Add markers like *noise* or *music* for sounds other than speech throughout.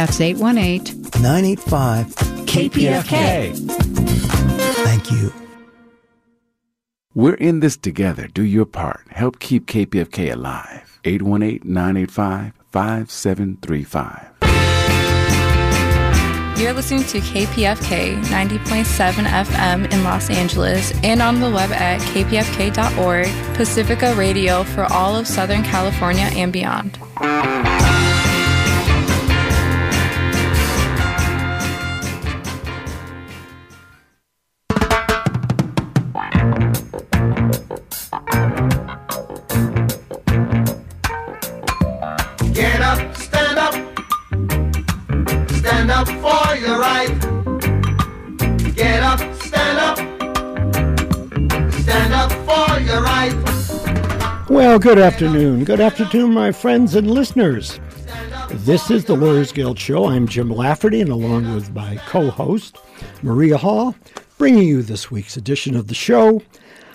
That's 818 985 KPFK. Thank you. We're in this together. Do your part. Help keep KPFK alive. 818 985 5735. You're listening to KPFK 90.7 FM in Los Angeles and on the web at kpfk.org, Pacifica Radio for all of Southern California and beyond. Get up, stand up. Stand up for your right. Get up, stand up. Stand up for your right. Well, good afternoon. Good afternoon, my friends and listeners. This is the Lawyers Guild Show. I'm Jim Lafferty, and along with my co host, Maria Hall, bringing you this week's edition of the show.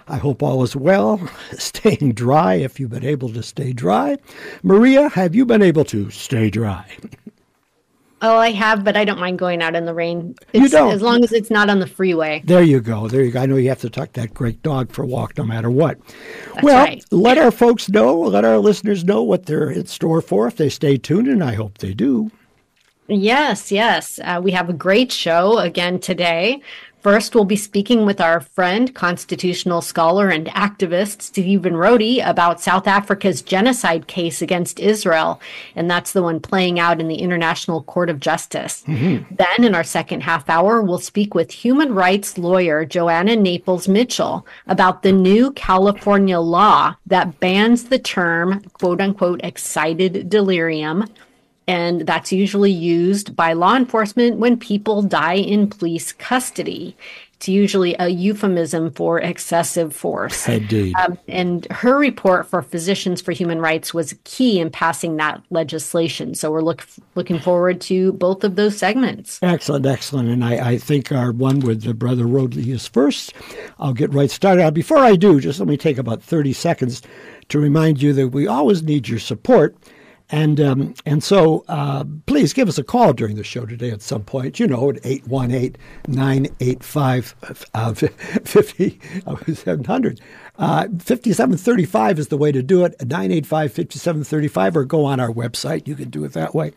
I hope all is well, *laughs* staying dry if you've been able to stay dry. Maria, have you been able to stay dry? Oh, I have, but I don't mind going out in the rain. You don't? As long as it's not on the freeway. There you go. There you go. I know you have to tuck that great dog for a walk no matter what. well, right. let our folks know, let our listeners know what they're in store for if they stay tuned, and I hope they do. Yes, yes. Uh, we have a great show again today. First, we'll be speaking with our friend, constitutional scholar and activist Stephen Rohde about South Africa's genocide case against Israel. And that's the one playing out in the International Court of Justice. Mm-hmm. Then, in our second half hour, we'll speak with human rights lawyer Joanna Naples Mitchell about the new California law that bans the term quote unquote excited delirium and that's usually used by law enforcement when people die in police custody. It's usually a euphemism for excessive force. Indeed. Um, and her report for Physicians for Human Rights was key in passing that legislation. So we're look, looking forward to both of those segments. Excellent, excellent. And I, I think our one with the brother Rodley is first. I'll get right started. Before I do, just let me take about 30 seconds to remind you that we always need your support. And um, and so uh, please give us a call during the show today at some point. You know, at 818-985 uh, 50, *laughs* uh, 700. Uh, 5735 is the way to do it. 985-5735 or go on our website. You can do it that way.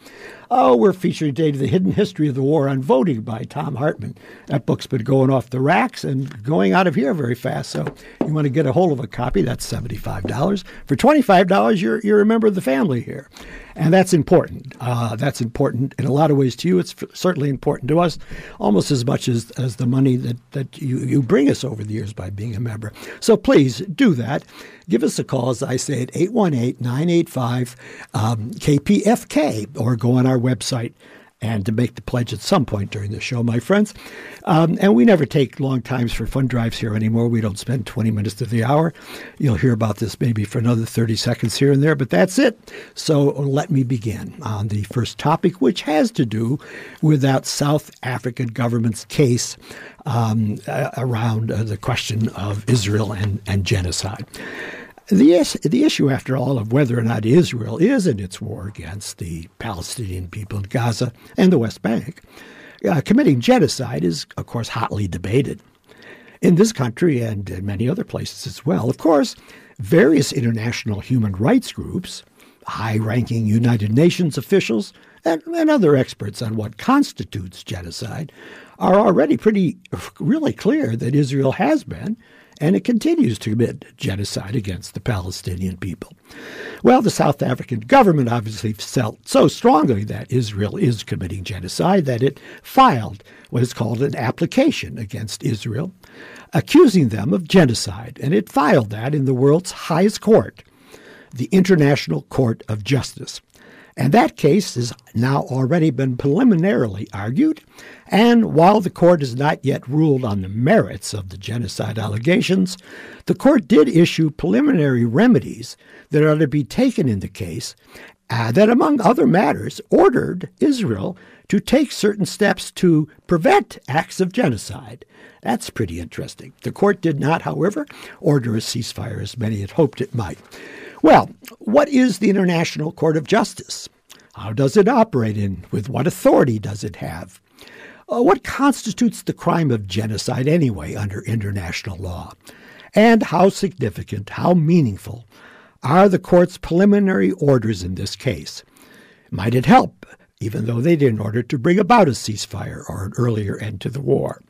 Oh, we're featuring today The Hidden History of the War on Voting by Thom Hartmann. That book's been going off the racks and going out of here very fast. So you want to get a hold of a copy, that's $75. For $25, you're, you're a member of the family here. And that's important. Uh, that's important in a lot of ways to you. It's certainly important to us, almost as much as, as the money that, that you, you bring us over the years by being a member. So please do that. Give us a call, as I say, at 818 985 um, KPFK, or go on our website and to make the pledge at some point during the show, my friends. Um, and we never take long times for fund drives here anymore. We don't spend 20 minutes to the hour. You'll hear about this maybe for another 30 seconds here and there, but that's it. So let me begin on the first topic, which has to do with that South African government's case um, around uh, the question of Israel and, and genocide. The, is- the issue, after all, of whether or not Israel is in its war against the Palestinian people in Gaza and the West Bank, uh, committing genocide is, of course, hotly debated. In this country and in many other places as well, of course, various international human rights groups, high ranking United Nations officials, and, and other experts on what constitutes genocide are already pretty really clear that Israel has been and it continues to commit genocide against the Palestinian people. Well, the South African government obviously felt so strongly that Israel is committing genocide that it filed what is called an application against Israel, accusing them of genocide. And it filed that in the world's highest court, the International Court of Justice. And that case has now already been preliminarily argued. And while the court has not yet ruled on the merits of the genocide allegations, the court did issue preliminary remedies that are to be taken in the case uh, that, among other matters, ordered Israel to take certain steps to prevent acts of genocide. That's pretty interesting. The court did not, however, order a ceasefire as many had hoped it might. Well, what is the International Court of Justice? How does it operate and with what authority does it have? Uh, what constitutes the crime of genocide anyway under international law? And how significant, how meaningful are the court's preliminary orders in this case? Might it help, even though they didn't order to bring about a ceasefire or an earlier end to the war?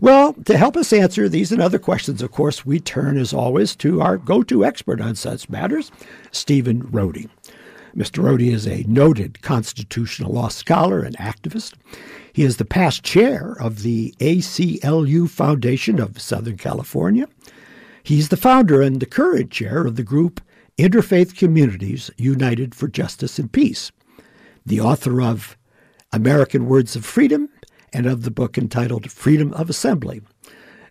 Well, to help us answer these and other questions, of course, we turn, as always, to our go to expert on such matters, Stephen Rohde. Mr. Rohde is a noted constitutional law scholar and activist. He is the past chair of the ACLU Foundation of Southern California. He's the founder and the current chair of the group Interfaith Communities United for Justice and Peace, the author of American Words of Freedom and of the book entitled Freedom of Assembly.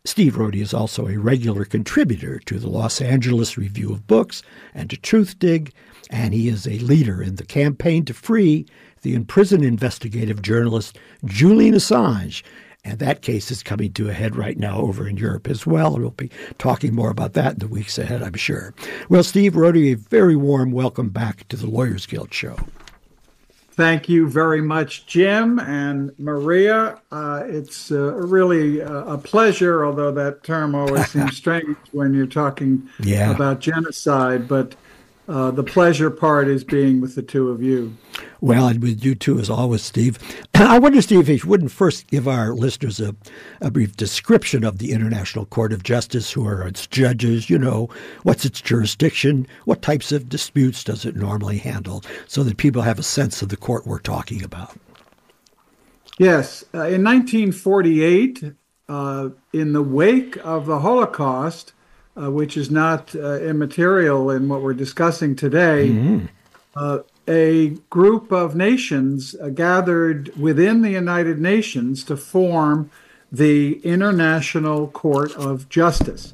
Steve Rohde is also a regular contributor to the Los Angeles Review of Books and to Truthdig, and he is a leader in the campaign to free the imprisoned investigative journalist Julian Assange. And that case is coming to a head right now over in Europe as well. We'll be talking more about that in the weeks ahead, I'm sure. Well, Steve Rohde, a very warm welcome back to the Lawyers Guild show. Thank you very much, Jim and Maria. Uh, it's uh, really uh, a pleasure, although that term always seems *laughs* strange when you're talking yeah. about genocide. But uh, the pleasure part is being with the two of you. Well, and with you too, as always, Steve. *clears throat* I wonder, Steve, if you wouldn't first give our listeners a, a brief description of the International Court of Justice, who are its judges, you know, what's its jurisdiction, what types of disputes does it normally handle, so that people have a sense of the court we're talking about. Yes. Uh, in 1948, uh, in the wake of the Holocaust, uh, which is not uh, immaterial in what we're discussing today, mm-hmm. uh, a group of nations uh, gathered within the United Nations to form the International Court of Justice.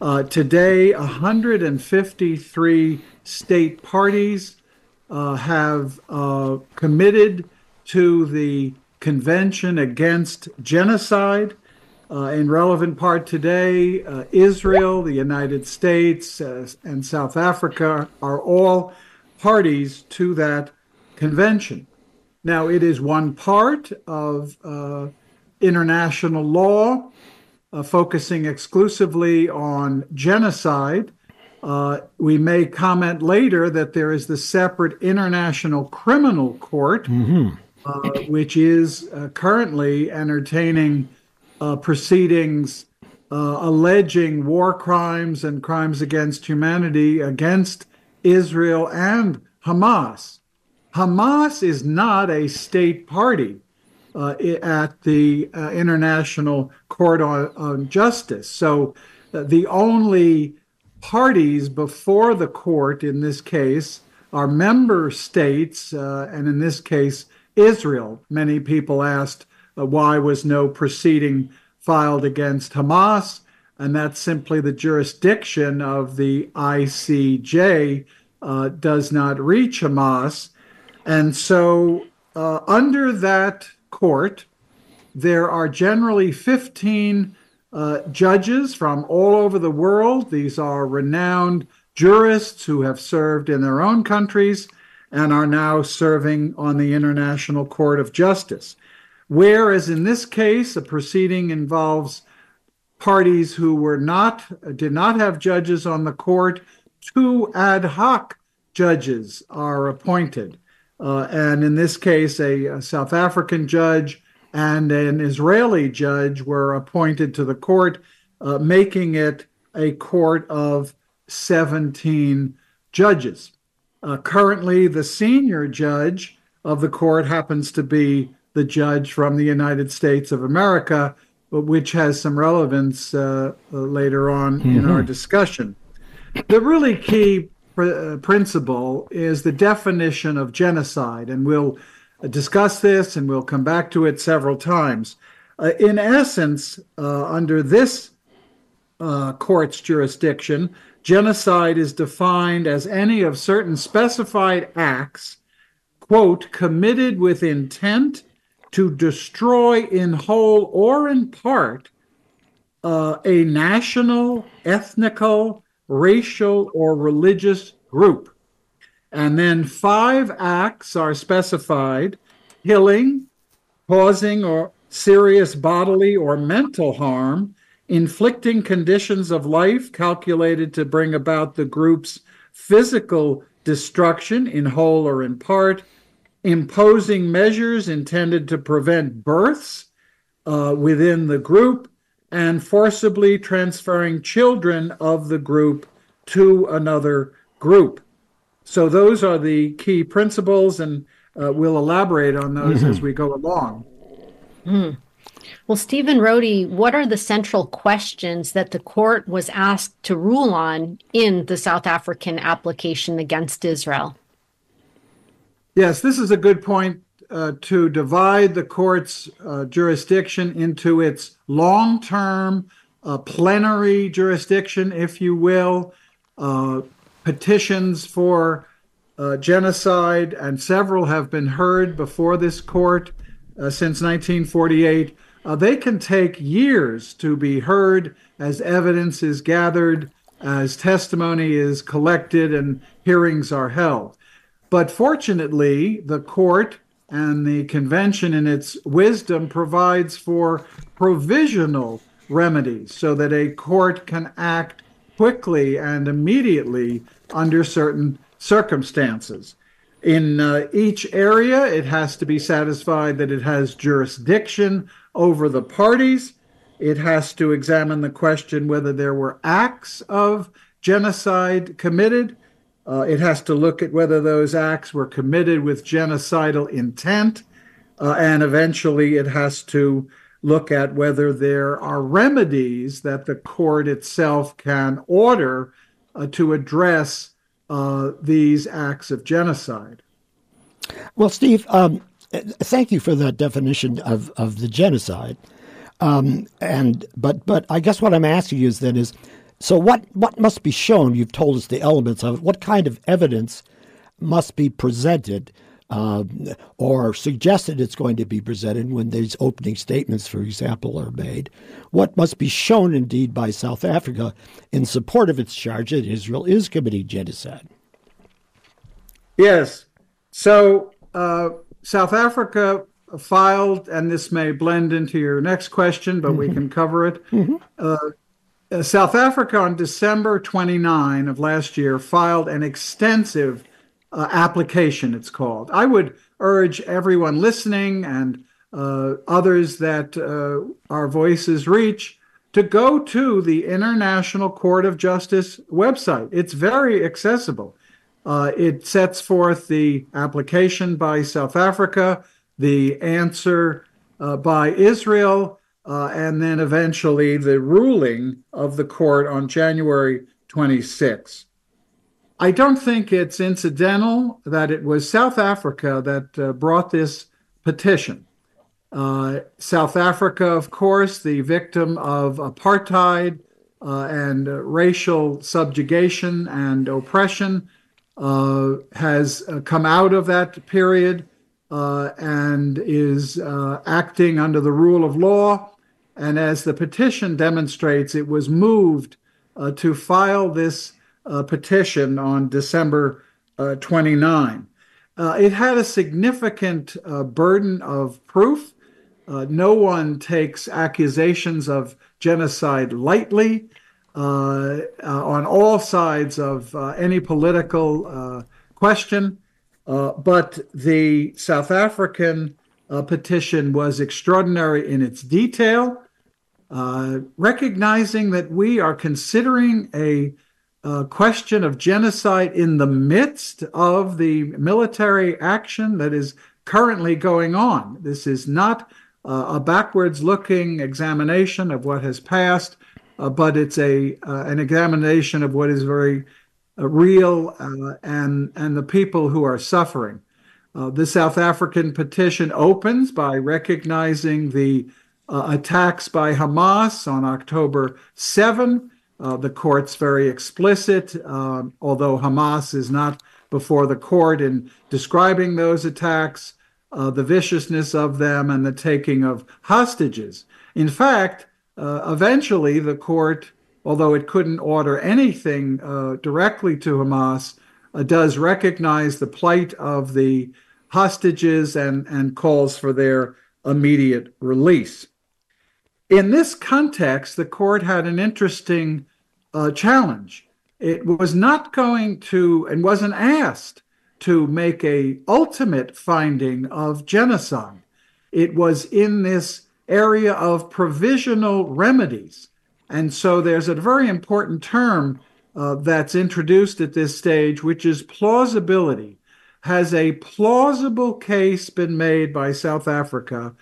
Uh, today, 153 state parties uh, have committed to the Convention Against Genocide uh, in relevant part today, uh, Israel, the United States, uh, and South Africa are all parties to that convention. Now, it is one part of uh, international law uh, focusing exclusively on genocide. Uh, we may comment later that there is the separate International Criminal Court, mm-hmm. which is currently entertaining proceedings uh, alleging war crimes and crimes against humanity against Israel and Hamas. Hamas is not a state party uh, at the uh, International Court on, on Justice. So uh, the only parties before the court in this case are member states, uh, and in this case, Israel. Many people asked uh, why was no proceeding filed against Hamas, and that's simply the jurisdiction of the ICJ uh, does not reach Hamas. And so, uh, under that court, there are generally 15 uh, judges from all over the world. These are renowned jurists who have served in their own countries and are now serving on the International Court of Justice. Whereas in this case, a proceeding involves parties who were not did not have judges on the court, two ad hoc judges are appointed. Uh, and in this case, a, a, South African judge and an Israeli judge were appointed to the court, uh, making it a court of 17 judges. Uh, currently, the senior judge of the court happens to be the judge from the United States of America, which has some relevance uh, uh, later on mm-hmm. in our discussion. The really key pr- uh, principle is the definition of genocide, and we'll discuss this and we'll come back to it several times. Uh, in essence, uh, under this uh, court's jurisdiction, genocide is defined as any of certain specified acts, quote, committed with intent to destroy in whole or in part uh, a national, ethnical, racial, or religious group. And then five acts are specified killing, causing or serious bodily or mental harm, inflicting conditions of life calculated to bring about the group's physical destruction in whole or in part, imposing measures intended to prevent births uh, within the group, and forcibly transferring children of the group to another group. So, those are the key principles, and uh, we'll elaborate on those as we go along. Well, Stephen Rohde, what are the central questions that the court was asked to rule on in the South African application against Israel? Yes, this is a good point uh, to divide the court's uh, jurisdiction into its long term uh, plenary jurisdiction, if you will, uh, petitions for uh, genocide, and several have been heard before this court uh, since 1948. they can take years to be heard as evidence is gathered, as testimony is collected, and hearings are held. But fortunately, the court and the convention, in its wisdom, provides for provisional remedies so that a court can act quickly and immediately under certain circumstances. In uh, each area, it has to be satisfied that it has jurisdiction over the parties. It has to examine the question whether there were acts of genocide committed. Uh, it has to look at whether those acts were committed with genocidal intent. Uh, and eventually, it has to look at whether there are remedies that the court itself can order uh, to address uh, these acts of genocide. Well, Steve, um, thank you for that definition of, of the genocide. Um, and but but I guess what I'm asking you is then is so what what must be shown? You've told us the elements of it. What kind of evidence must be presented uh, or suggested it's going to be presented when these opening statements, for example, are made? What must be shown indeed by South Africa in support of its charge that Israel is committing genocide? Yes. So uh, South Africa filed, and this may blend into your next question, but mm-hmm. we can cover it. Mm-hmm. Uh, uh, South Africa on December 29 of last year filed an extensive uh, application, it's called. I would urge everyone listening and uh, others that uh, our voices reach to go to the International Court of Justice website. It's very accessible. Uh, it sets forth the application by South Africa, the answer uh, by Israel, uh, and then eventually the ruling of the court on January 26. I don't think it's incidental that it was South Africa that uh, brought this petition. Uh, South Africa, of course, the victim of apartheid uh, and racial subjugation and oppression, uh, has uh, come out of that period and is acting under the rule of law and as the petition demonstrates, it was moved uh, to file this uh, petition on December uh, 29. Uh, it had a significant uh, burden of proof. Uh, no one takes accusations of genocide lightly on all sides of any political question. but the South African petition was extraordinary in its detail uh, recognizing that we are considering a, a, question of genocide in the midst of the military action that is currently going on. This is not uh, a backwards looking examination of what has passed, uh, but it's a uh, an examination of what is very uh, real and and the people who are suffering. the South African petition opens by recognizing the uh, attacks by Hamas on October 7. Uh, the court's very explicit, uh, although Hamas is not before the court in describing those attacks, uh, the viciousness of them, and the taking of hostages. In fact, uh, eventually the court, although it couldn't order anything uh, directly to Hamas, uh, does recognize the plight of the hostages and, and calls for their immediate release. In this context, the court had an interesting uh, challenge. It was not going to and wasn't asked to make a ultimate finding of genocide. It was in this area of provisional remedies. And so there's a very important term uh, that's introduced at this stage, which is plausibility. Has a plausible case been made by South Africa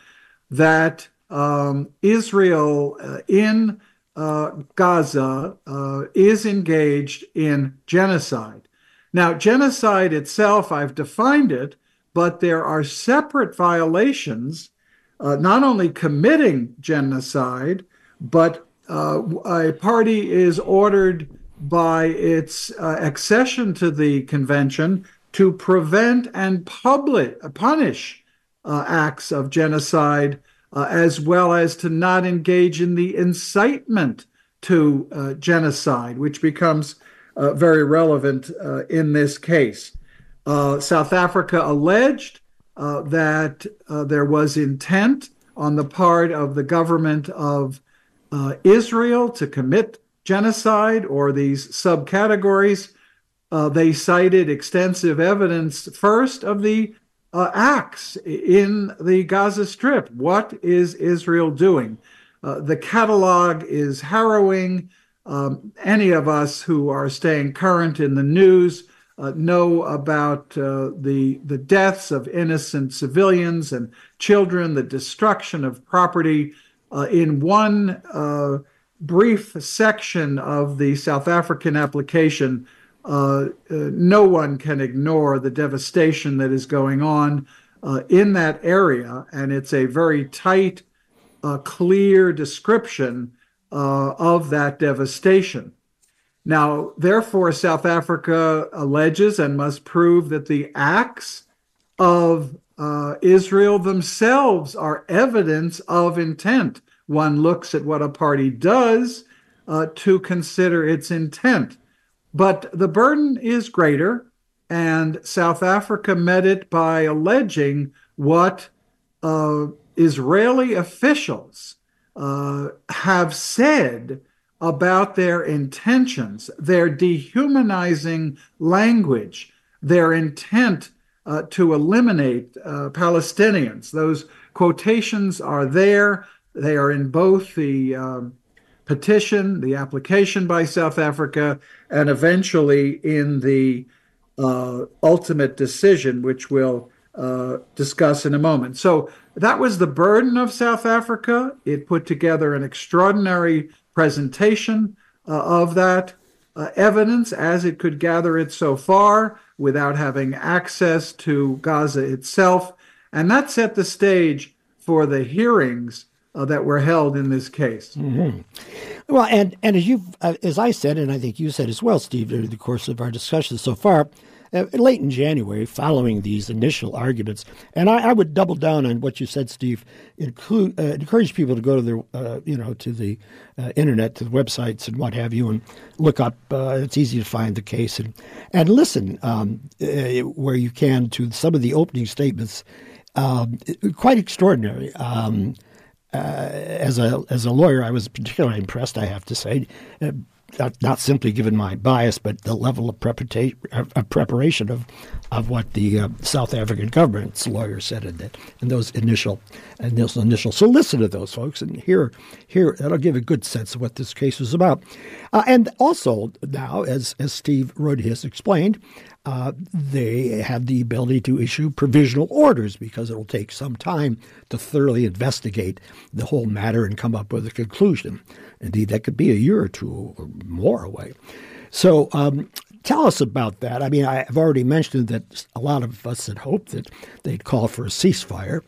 that um, Israel uh, in uh, Gaza uh, is engaged in genocide? Now, genocide itself, I've defined it, but there are separate violations, uh, not only committing genocide, but uh, a party is ordered by its accession to the convention to prevent and public, punish uh, acts of genocide, uh, as well as to not engage in the incitement to uh, genocide, which becomes uh, very relevant uh, in this case. South Africa alleged that there was intent on the part of the government of Israel to commit genocide or these subcategories. Uh, they cited extensive evidence first of the uh, acts in the Gaza Strip. What is Israel doing? Uh, the catalog is harrowing. Um, any of us who are staying current in the news uh, know about uh, the the deaths of innocent civilians and children, the destruction of property. Uh, in one brief section of the South African application, uh, uh, no one can ignore the devastation that is going on uh, in that area. And it's a very tight, uh, clear description uh, of that devastation. Now, therefore, South Africa alleges and must prove that the acts of uh, Israel themselves are evidence of intent one looks at what a party does uh, to consider its intent. But the burden is greater, and South Africa met it by alleging what uh, Israeli officials uh, have said about their intentions, their dehumanizing language, their intent uh, to eliminate uh, Palestinians. Those quotations are there. They are in both the um, petition, the application by South Africa, and eventually in the uh, ultimate decision, which we'll uh, discuss in a moment. So that was the burden of South Africa. It put together an extraordinary presentation uh, of that uh, evidence as it could gather it so far without having access to Gaza itself. And that set the stage for the hearings uh, that were held in this case. Mm-hmm. Well, and and as you uh, as I said, and I think you said as well, Steve, during the course of our discussion so far. Uh, late in January, following these initial arguments, and I, I would double down on what you said, Steve. Include, uh, encourage people to go to their, uh, you know, to the uh, internet, to the websites and what have you, and look up. it's easy to find the case and and listen um, where you can to some of the opening statements. Um, quite extraordinary. Um, uh, as a as a lawyer, I was particularly impressed. I have to say, uh, not, not, simply given my bias, but the level of, preparation of preparation of of what the uh, South African government's lawyer said in, that, in those initial in those initial. So listen to those folks and hear hear that'll give a good sense of what this case was about. Uh, and also now, as as Steve Rohde has explained, uh, they have the ability to issue provisional orders because it will take some time to thoroughly investigate the whole matter and come up with a conclusion. Indeed, that could be a year or two or more away. So, um, tell us about that. I mean, I've already mentioned that a lot of us had hoped that they'd call for a ceasefire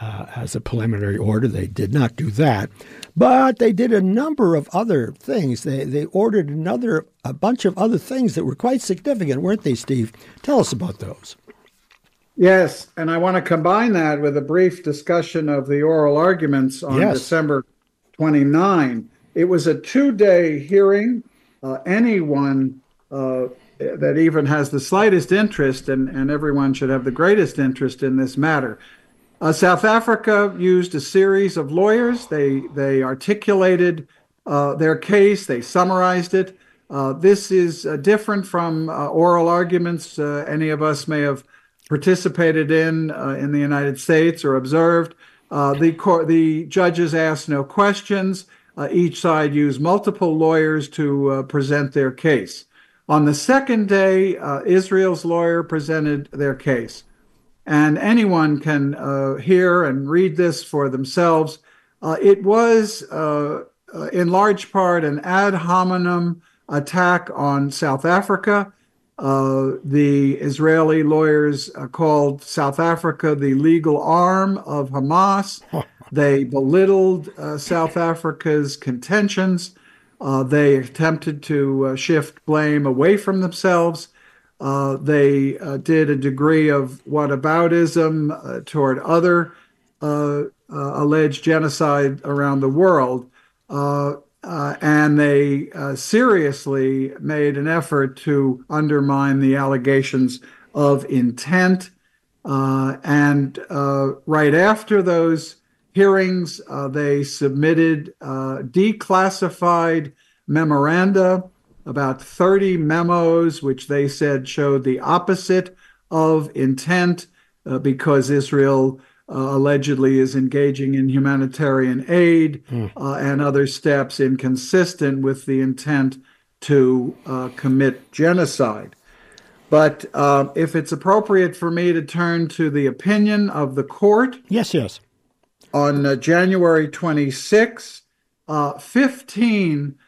uh, as a preliminary order. They did not do that, but they did a number of other things. They they ordered another a bunch of other things that were quite significant, weren't they, Steve? Tell us about those. Yes, and I want to combine that with a brief discussion of the oral arguments on yes. December 29. It was a two-day hearing. Uh, anyone uh, that even has the slightest interest, and, and everyone should have the greatest interest in this matter. Uh, South Africa used a series of lawyers. They they articulated uh, their case. They summarized it. Uh, this is uh, different from uh, oral arguments uh, any of us may have participated in in the United States or observed. the court, the judges asked no questions. each side used multiple lawyers to present their case. On the second day, Israel's lawyer presented their case and anyone can uh, hear and read this for themselves. Uh, it was, uh, uh in large part, an ad hominem attack on South Africa. Uh, the Israeli lawyers uh, called South Africa the legal arm of Hamas. *laughs* they belittled South Africa's contentions. they attempted to shift blame away from themselves. Uh, they uh, did a degree of whataboutism uh, toward other uh, uh, alleged genocide around the world. and they seriously made an effort to undermine the allegations of intent. and right after those hearings, they submitted declassified memoranda about 30 memos, which they said showed the opposite of intent uh, because Israel uh, allegedly is engaging in humanitarian aid mm. uh, and other steps inconsistent with the intent to uh, commit genocide. But uh, if it's appropriate for me to turn to the opinion of the court. Yes, yes. On uh, January 26, 15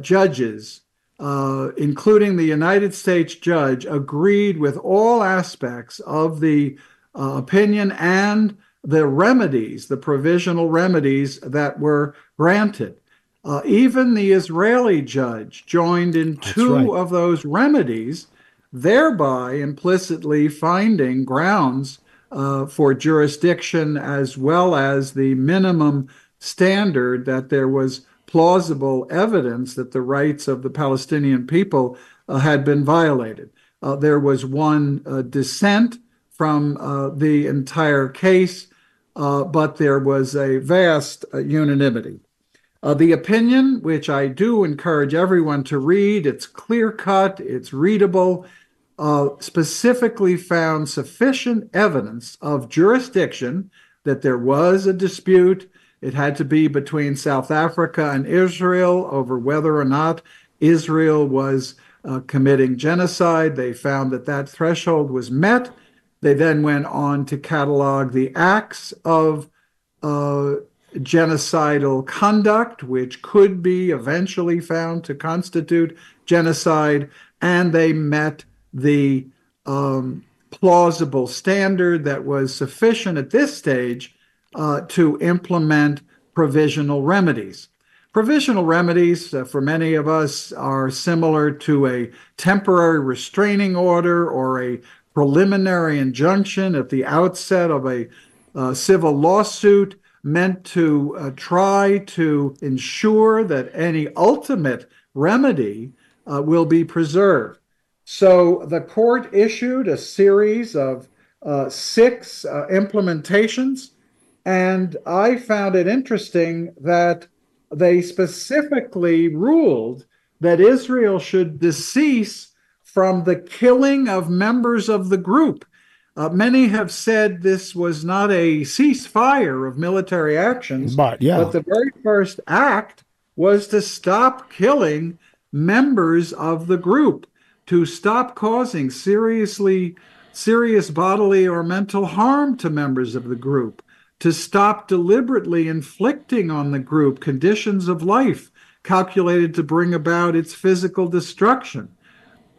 judges uh, including the United States judge, agreed with all aspects of the uh, opinion and the remedies, the provisional remedies that were granted. Uh, even the Israeli judge joined in That's two right. of those remedies, thereby implicitly finding grounds uh, for jurisdiction as well as the minimum standard that there was plausible evidence that the rights of the Palestinian people uh, had been violated. Uh, there was one uh, dissent from uh, the entire case, uh, but there was a vast uh, unanimity. the opinion, which I do encourage everyone to read, it's clear cut, it's readable, specifically found sufficient evidence of jurisdiction that there was a dispute it had to be between South Africa and Israel over whether or not Israel was uh, committing genocide. They found that that threshold was met. They then went on to catalog the acts of uh, genocidal conduct, which could be eventually found to constitute genocide, and they met the um, plausible standard that was sufficient at this stage uh, to implement provisional remedies. Provisional remedies, uh, for many of us, are similar to a temporary restraining order or a preliminary injunction at the outset of a uh, civil lawsuit meant to uh, try to ensure that any ultimate remedy uh, will be preserved. So the court issued a series of uh, six uh, implementations and I found it interesting that they specifically ruled that Israel should decease from the killing of members of the group. Uh, many have said this was not a ceasefire of military actions, but, yeah. but the very first act was to stop killing members of the group, to stop causing seriously serious bodily or mental harm to members of the group to stop deliberately inflicting on the group conditions of life calculated to bring about its physical destruction,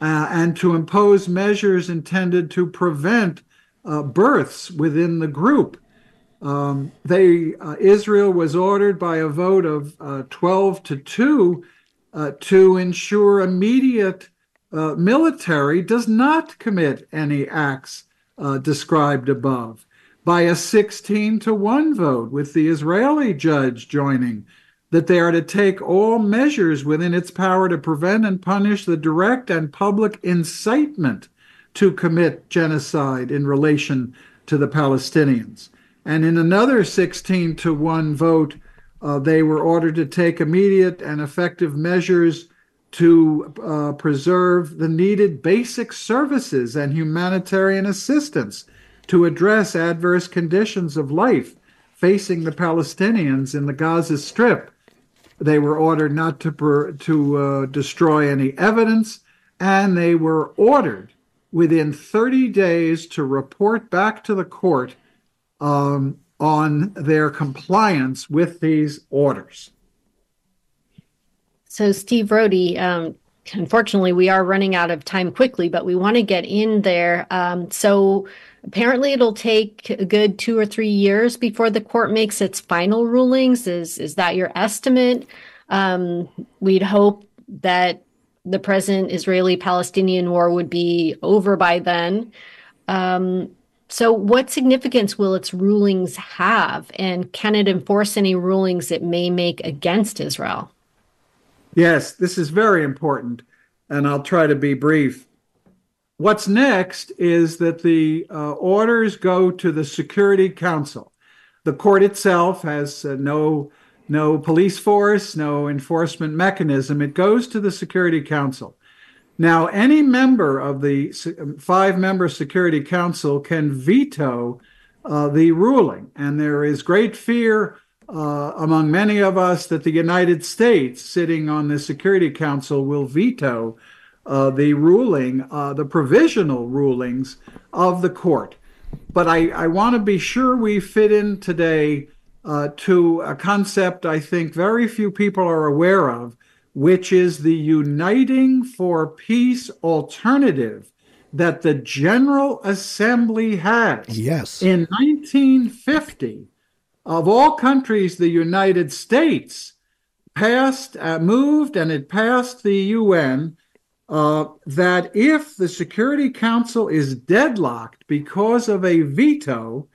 uh, and to impose measures intended to prevent uh, births within the group. Um, they uh, Israel was ordered by a vote of uh, 12 to 2 uh, to ensure immediate uh, military does not commit any acts described above by a 16 to 1 vote, with the Israeli judge joining. that they are to take all measures within its power to prevent and punish the direct and public incitement to commit genocide in relation to the Palestinians. And in another 16 to 1 vote, uh, they were ordered to take immediate and effective measures to uh, preserve the needed basic services and humanitarian assistance to address adverse conditions of life facing the Palestinians in the Gaza Strip. They were ordered not to per, to uh, destroy any evidence, and they were ordered within 30 days to report back to the court um, on their compliance with these orders. So, Steve Rohde, um, unfortunately, we are running out of time quickly, but we want to get in there. Um, so, apparently, it'll take a good two or three years before the court makes its final rulings. Is is that your estimate? Um, we'd hope that the present Israeli-Palestinian war would be over by then. Um, so, what significance will its rulings have, and can it enforce any rulings it may make against Israel? Yes, this is very important, and I'll try to be brief. What's next is that the uh, orders go to the Security Council. The court itself has uh, no no police force, no enforcement mechanism. It goes to the Security Council. Now, any member of the five member Security Council can veto uh, the ruling, and there is great fear uh, among many of us that the United States, sitting on the Security Council, will veto uh, the ruling, uh, the provisional rulings of the court. But I, I want to be sure we fit in today uh, to a concept I think very few people are aware of, which is the Uniting for Peace alternative that the General Assembly has. Yes. In 1950, of all countries, the United States passed, uh, moved, and it passed the UN uh, that if the Security Council is deadlocked because of a veto,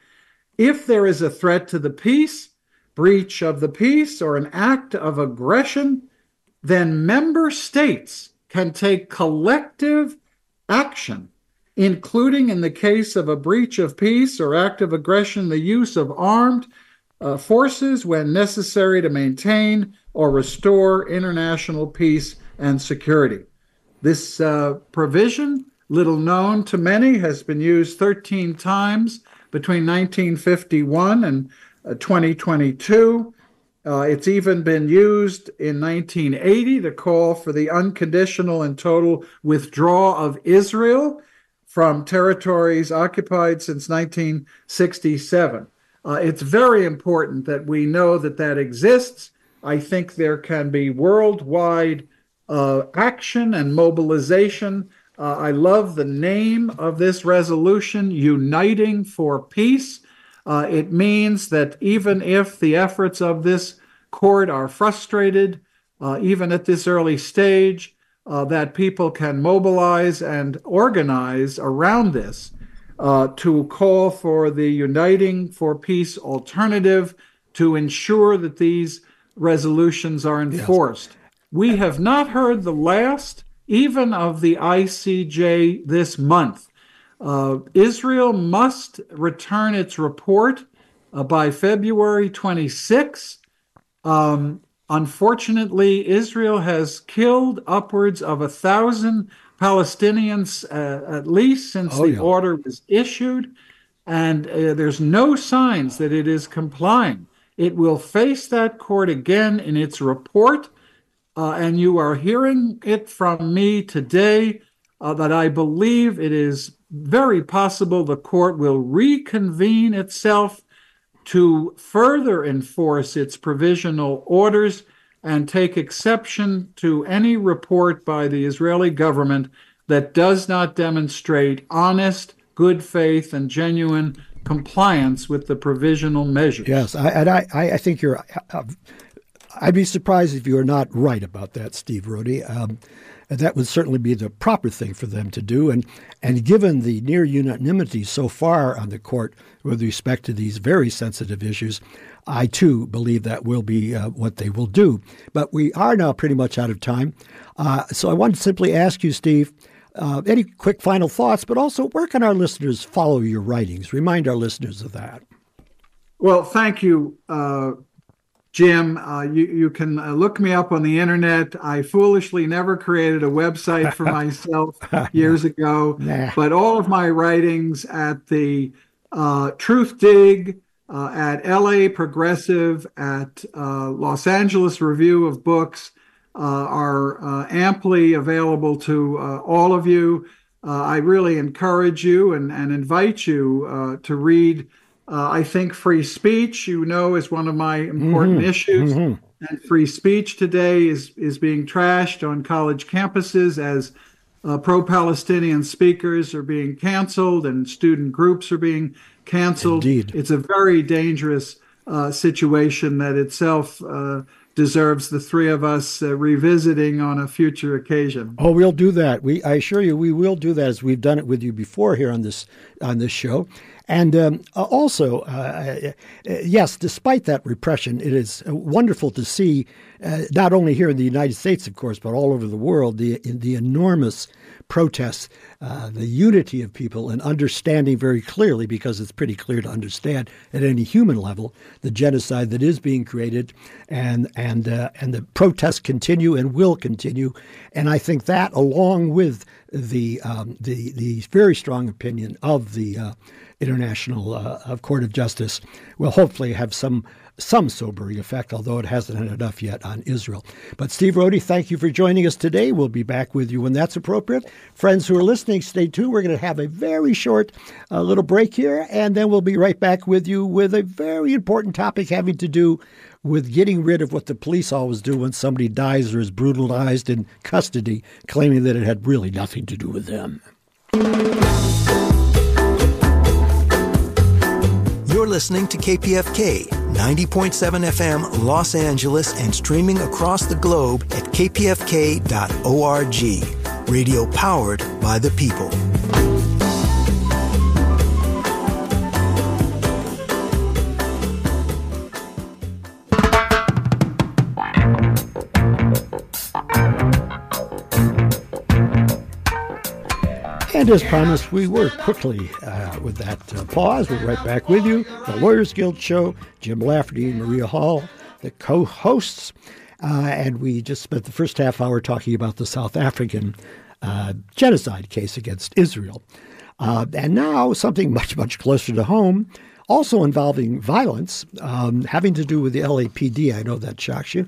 if there is a threat to the peace, breach of the peace, or an act of aggression, then member states can take collective action, including in the case of a breach of peace or act of aggression, the use of armed uh, forces when necessary to maintain or restore international peace and security. This uh, provision, little known to many, has been used 13 times between 1951 and uh, 2022. Uh, it's even been used in 1980 to call for the unconditional and total withdrawal of Israel from territories occupied since 1967. Uh, it's very important that we know that that exists. I think there can be worldwide uh, action and mobilization. Uh, I love the name of this resolution, Uniting for Peace. Uh, it means that even if the efforts of this court are frustrated, uh, even at this early stage, uh, that people can mobilize and organize around this uh, to call for the Uniting for Peace alternative to ensure that these resolutions are enforced. Yes. We have not heard the last, even of the ICJ this month. Uh, Israel must return its report uh, by February 26. Um, unfortunately, Israel has killed upwards of a thousand Palestinians uh, at least since oh, the yeah. order was issued, and uh, there's no signs that it is complying. It will face that court again in its report, uh, and you are hearing it from me today uh, that I believe it is very possible the court will reconvene itself to further enforce its provisional orders and take exception to any report by the Israeli government that does not demonstrate honest, good faith, and genuine compliance with the provisional measures. Yes, I, and I, I think you're. I'd be surprised if you are not right about that, Steve Rohde. Um, that would certainly be the proper thing for them to do. And, and given the near unanimity so far on the court with respect to these very sensitive issues, I too believe that will be uh, what they will do. But we are now pretty much out of time. Uh, so I want to simply ask you, Steve, uh, any quick final thoughts, but also where can our listeners follow your writings? Remind our listeners of that. Well, thank you, uh, Jim. Uh, you, you can uh, look me up on the internet. I foolishly never created a website for *laughs* myself *laughs* years ago, Nah. but all of my writings at the uh, Truthdig, uh, at LA Progressive, at uh, Los Angeles Review of Books uh, are uh, amply available to uh, all of you. Uh, I really encourage you and, and invite you uh, to read. Uh, I think free speech, you know, is one of my important issues. And free speech today is, is being trashed on college campuses as uh, pro Palestinian speakers are being canceled and student groups are being canceled. Indeed. It's a very dangerous uh, situation that itself uh, deserves the three of us uh, revisiting on a future occasion. Oh, we'll do that. We, I assure you, we will do that as we've done it with you before here on this on this show. And um, uh, also, uh, uh, yes, despite that repression, it is uh, wonderful to see, uh, not only here in the United States, of course, but all over the world, the the enormous protests, uh, the unity of people, and understanding very clearly, because it's pretty clear to understand at any human level, the genocide that is being created, and and uh, and the protests continue and will continue, and I think that, along with the um, the the very strong opinion of the uh, International uh, of Court of Justice, will hopefully have some some sobering effect, although it hasn't had enough yet on Israel. But Steve Rohde, thank you for joining us today. We'll be back with you when that's appropriate. Friends who are listening, stay tuned. We're going to have a very short uh, little break here, and then we'll be right back with you with a very important topic having to do with getting rid of what the police always do when somebody dies or is brutalized in custody, claiming that it had really nothing to do with them. Listening to KPFK 90.7 FM Los Angeles and streaming across the globe at kpfk.org. Radio powered by the people. And as promised, we were quickly uh, with that uh, pause. We're right back with you. The Lawyers Guild Show, Jim Lafferty and Maria Hall, the co hosts. Uh, and we just spent the first half hour talking about the South African uh, genocide case against Israel. Uh, and now something much, much closer to home, also involving violence, um, having to do with the LAPD. I know that shocks you.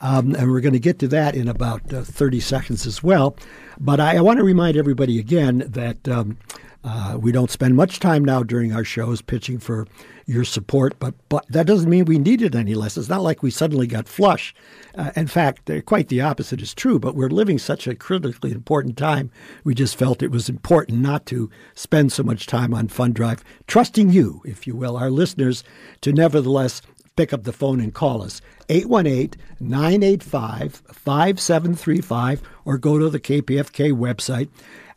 Um, and we're going to get to that in about uh, 30 seconds as well. But I, I want to remind everybody again that um, uh, we don't spend much time now during our shows pitching for your support, but, but that doesn't mean we need it any less. It's not like we suddenly got flush. Uh, in fact, uh, quite the opposite is true, but we're living such a critically important time. We just felt it was important not to spend so much time on Fund Drive, trusting you, if you will, our listeners, to nevertheless pick up the phone and call us 818 985 5735 or go to the KPFK website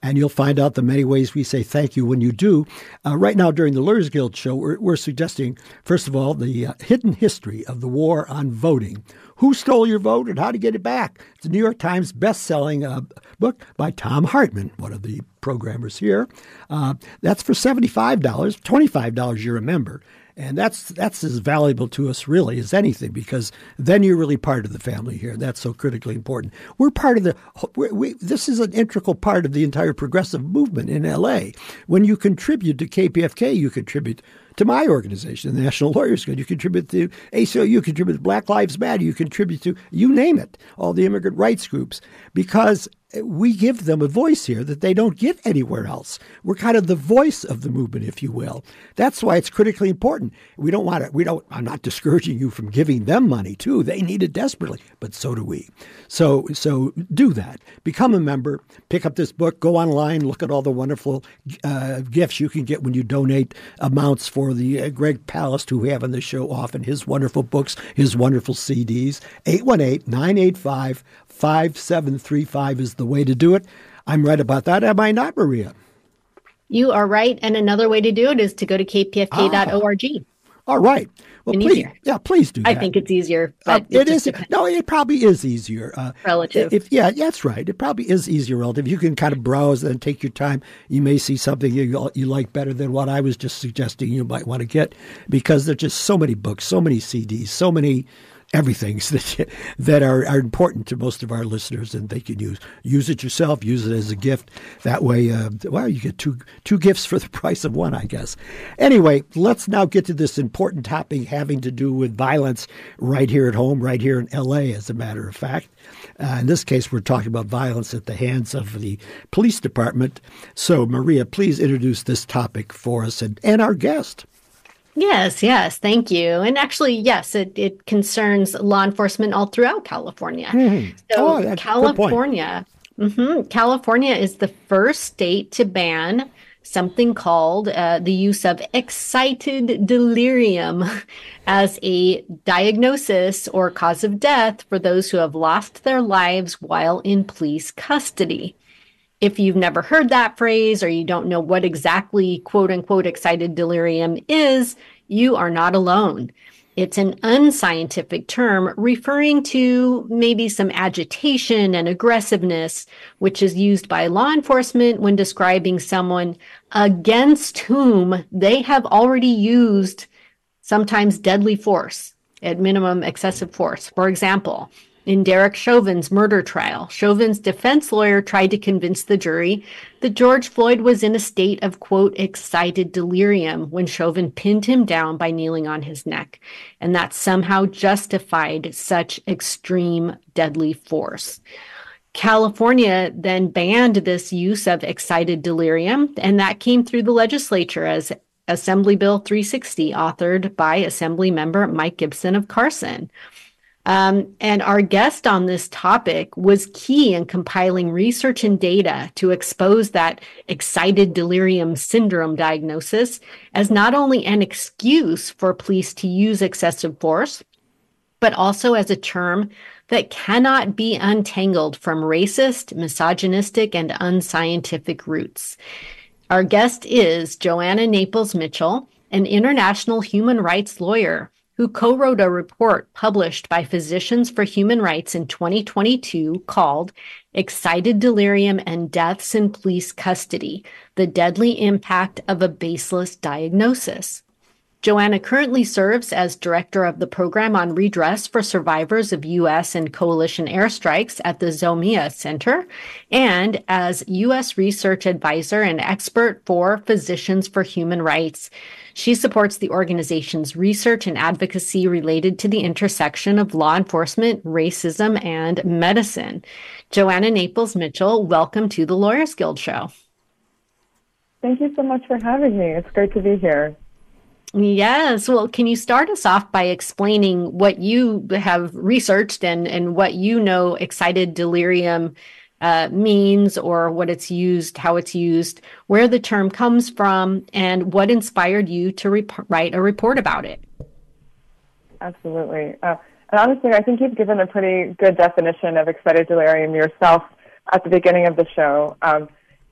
and you'll find out the many ways we say thank you when you do. Uh, right now, during the Lawyers Guild show, we're, we're suggesting, first of all, the uh, hidden history of the war on voting. Who stole your vote and how to get it back? It's a New York Times best-selling uh, book by Thom Hartmann, one of the programmers here. Uh, that's for $75, $25 you're a member. And that's that's as valuable to us really as anything because then you're really part of the family here. That's so critically important. We're part of the. We, this is an integral part of the entire progressive movement in L.A. When you contribute to KPFK, you contribute to my organization, the National Lawyers Guild. You contribute to ACLU, you contribute to Black Lives Matter, you contribute to you name it, all the immigrant rights groups, because we give them a voice here that they don't get anywhere else. We're kind of the voice of the movement, if you will. That's why it's critically important. We don't want to, we don't, I'm not discouraging you from giving them money too. They need it desperately, but so do we. So, so do that. Become a member, pick up this book, go online, look at all the wonderful uh, gifts you can get when you donate amounts for for the uh, Greg Palast, who we have on the show often, his wonderful books, his wonderful CDs. 818 985 5735 is the way to do it. I'm right about that, am I not, Maria? You are right. And another way to do it is to go to kpfk.org. All right. Well, And please, easier. yeah, please do I that. think it's easier, Uh, but it just is. depends. No, it probably is easier. Uh, Relative. If yeah, that's right. It probably is easier relative. You can kind of browse and take your time. You may see something you you like better than what I was just suggesting. You might want to get because there's just so many books, so many CDs, so many everything's *laughs* that that are, are important to most of our listeners, and they can use use it yourself. Use it as a gift. That way, uh, well, you get two two gifts for the *laughs* price of one, I guess. Anyway, let's now get to this important topic having to do with violence right here at home, right here in L.A. As a matter of fact, uh, in this case, we're talking about violence at the hands of the police department. So, Maria, please introduce this topic for us and, and our guest. Yes, yes, thank you. And actually, yes, it, it concerns law enforcement all throughout California. So, Oh, that's a good point. California, mhm, California is the first state to ban something called uh, the use of excited delirium *laughs* as a diagnosis or cause of death for those who have lost their lives while in police custody if you've never heard that phrase or you don't know what exactly quote unquote excited delirium is, you are not alone. It's an unscientific term referring to maybe some agitation and aggressiveness, which is used by law enforcement when describing someone against whom they have already used sometimes deadly force, at minimum excessive force. For example, in Derek Chauvin's murder trial, Chauvin's defense lawyer tried to convince the jury that George Floyd was in a state of, quote, excited delirium when Chauvin pinned him down by kneeling on his neck, and that somehow justified such extreme deadly force. California then banned this use of excited delirium, and that came through the legislature as Assembly Bill 360, authored by Assembly member Mike Gipson of Carson. Um, and our guest on this topic was key in compiling research and data to expose that excited delirium syndrome diagnosis as not only an excuse for police to use excessive force, but also as a term that cannot be untangled from racist, misogynistic, and unscientific roots. Our guest is Joanna Naples Mitchell, an international human rights lawyer who co wrote a report published by Physicians for Human Rights in 2022 called Excited Delirium and Deaths in Police Custody The Deadly Impact of a Baseless Diagnosis. Joanna currently serves as director of the program on redress for survivors of U.S. and coalition airstrikes at the Zomia Center and as U.S. research advisor and expert for Physicians for Human Rights. She supports the organization's research and advocacy related to the intersection of law enforcement, racism, and medicine. Joanna Naples Mitchell, welcome to the Lawyers Guild Show. Thank you so much for having me. It's great to be here. Yes. Well, can you start us off by explaining what you have researched and, and what you know excited delirium uh, means or what it's used, how it's used, where the term comes from, and what inspired you to rep- write a report about it? Absolutely. Uh, and honestly, I think you've given a pretty good definition of excited delirium yourself at the beginning of the show, um,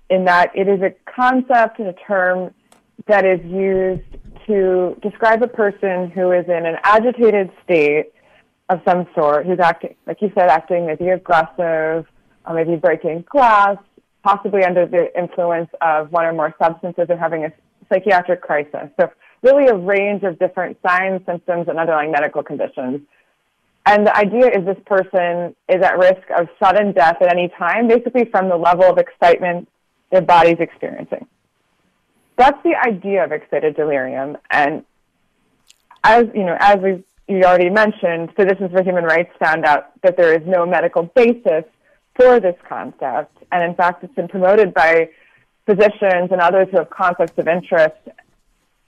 in that it is a concept and a term that is used to describe a person who is in an agitated state of some sort, who's acting, like you said, acting maybe aggressive, or maybe breaking glass, possibly under the influence of one or more substances or having a psychiatric crisis. So really a range of different signs, symptoms, and underlying medical conditions. And the idea is this person is at risk of sudden death at any time, basically from the level of excitement their body's experiencing. That's the idea of excited delirium. And as you know, as we you already mentioned, Physicians for Human Rights found out that there is no medical basis for this concept. And in fact, it's been promoted by physicians and others who have conflicts of interest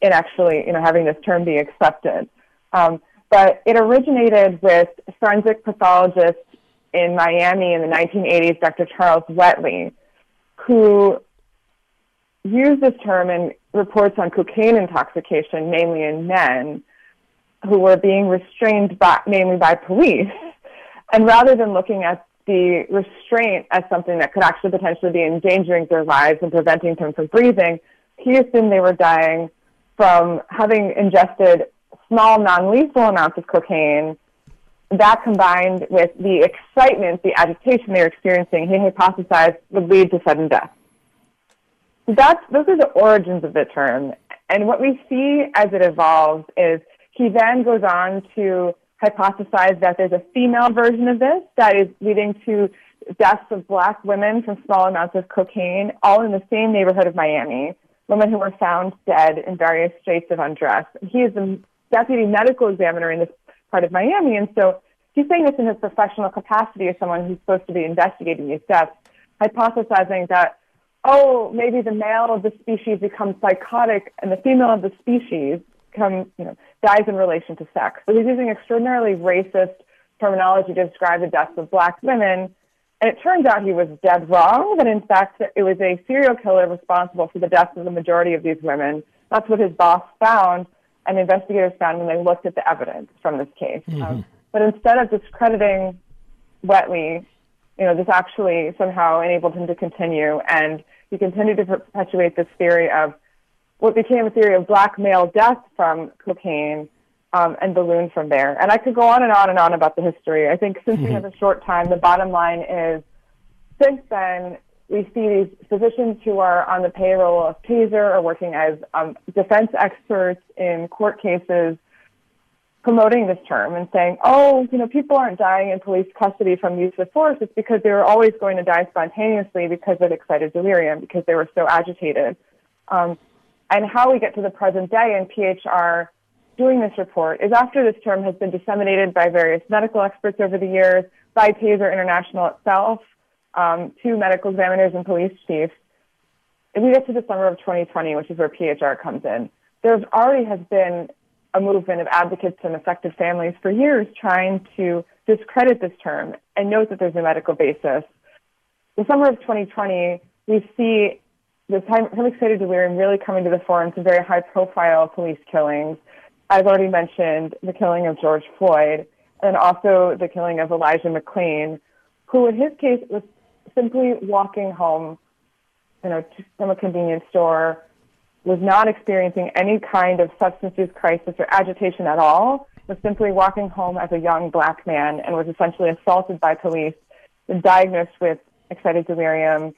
in actually, you know, having this term be accepted. Um, but it originated with forensic pathologist in Miami in the 1980s, Dr. Charles Wetli, who used this term and reports on cocaine intoxication, mainly in men who were being restrained by, mainly by police. *laughs* And rather than looking at the restraint as something that could actually potentially be endangering their lives and preventing them from breathing, he assumed they were dying from having ingested small non-lethal amounts of cocaine. That combined with the excitement, the agitation they were experiencing, he hypothesized would lead to sudden death. That's, those are the origins of the term. And what we see as it evolves is he then goes on to hypothesize that there's a female version of this that is leading to deaths of black women from small amounts of cocaine, all in the same neighborhood of Miami, women who were found dead in various states of undress. He is the deputy medical examiner in this part of Miami, and so he's saying this in his professional capacity as someone who's supposed to be investigating these deaths, hypothesizing that, oh, maybe the male of the species becomes psychotic and the female of the species come, you know, dies in relation to sex. So he's using extraordinarily racist terminology to describe the deaths of black women. And it turns out he was dead wrong, that in fact it was a serial killer responsible for the deaths of the majority of these women. That's what his boss found, and investigators found when they looked at the evidence from this case. Mm-hmm. Um, but instead of discrediting Wetli, you know, this actually somehow enabled him to continue, and he continued to perpetuate this theory of what became a theory of black male death from cocaine um, and ballooned from there. And I could go on and on and on about the history. I think since mm-hmm. we *laughs* have a short time, the bottom line is since then, we see these physicians who are on the payroll of Taser or working as um, defense experts in court cases promoting this term and saying, oh, you know, people aren't dying in police custody from use of force. It's because they were always going to die spontaneously because of excited delirium, because they were so agitated. Um, and how we get to the present day in PHR doing this report is after this term has been disseminated by various medical experts over the years, by Taser International itself, um, to medical examiners and police chiefs. And we get to the summer of 2020, which is where PHR comes in. There's already has been a movement of advocates and affected families for years trying to discredit this term and note that there's a medical basis. The summer of 2020, we see the time excited delirium really coming to the fore in some very high profile police killings. I've already mentioned the killing of George Floyd and also the killing of Elijah McClain, who in his case was simply walking home, you know, from a convenience store, was not experiencing any kind of substance use crisis or agitation at all, was simply walking home as a young black man and was essentially assaulted by police diagnosed with excited delirium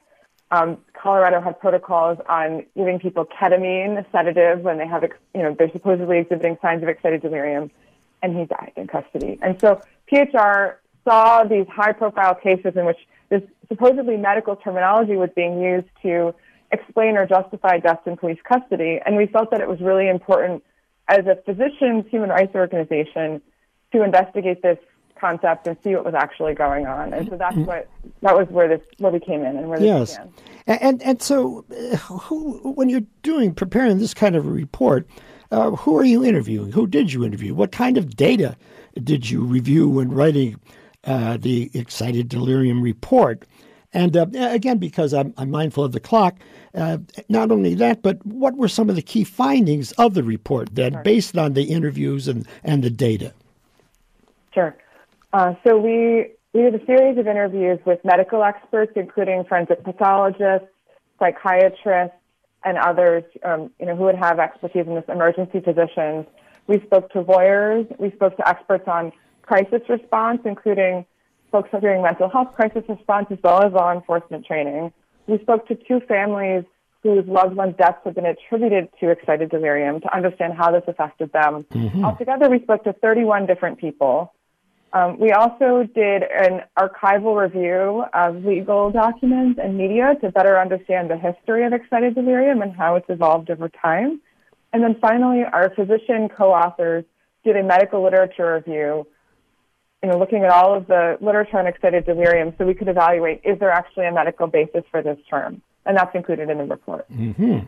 um, Colorado had protocols on giving people ketamine, a sedative, when they have, you know, they're supposedly exhibiting signs of excited delirium, and he died in custody. And so PHR saw these high-profile cases in which this supposedly medical terminology was being used to explain or justify deaths in police custody, and we felt that it was really important as a physicians human rights organization to investigate this concept and see what was actually going on. And so that's what that was where this where we came in and where this yes. began. And and so, uh, who when you're doing preparing this kind of a report, uh, who are you interviewing? Who did you interview? What kind of data did you review when writing uh, the excited delirium report? And uh, again, because I'm, I'm, mindful of the clock, uh, not only that, but what were some of the key findings of the report that, based on the interviews and, and the data? Sure. Uh, so we we did a series of interviews with medical experts, including forensic pathologists, psychiatrists, and others, um, you know, who would have expertise in this emergency physicians. We spoke to lawyers. We spoke to experts on crisis response, including folks doing mental health crisis response as well as law enforcement training. We spoke to two families whose loved ones' deaths have been attributed to excited delirium to understand how this affected them. Mm-hmm. Altogether, we spoke to 31 different people. Um, we also did an archival review of legal documents and media to better understand the history of excited delirium and how it's evolved over time. And then finally, our physician co-authors did a medical literature review, you know, looking at all of the literature on excited delirium so we could evaluate is there actually a medical basis for this term? And that's included in the report. Mm-hmm.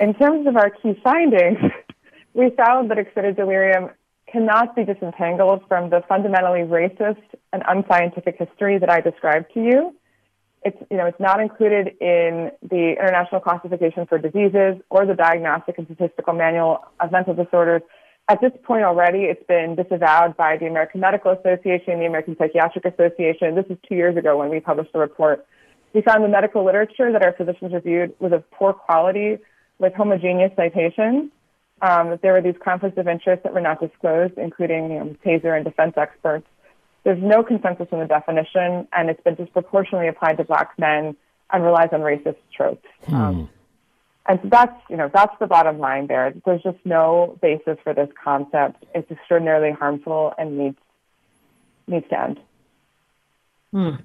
In terms of our key findings, *laughs* we found that excited delirium cannot be disentangled from the fundamentally racist and unscientific history that I described to you. It's, you know, it's not included in the International Classification for Diseases or the Diagnostic and Statistical Manual of Mental Disorders. At this point already, it's been disavowed by the American Medical Association, the American Psychiatric Association. This is two years ago when we published the report. We found the medical literature that our physicians reviewed was of poor quality with homogeneous citations. Um, that there were these conflicts of interest that were not disclosed, including you know, TASER and defense experts. There's no consensus on the definition, and it's been disproportionately applied to black men and relies on racist tropes. Hmm. Um, and so that's, you know, that's the bottom line there. There's just no basis for this concept. It's extraordinarily harmful and needs needs to end. Hmm.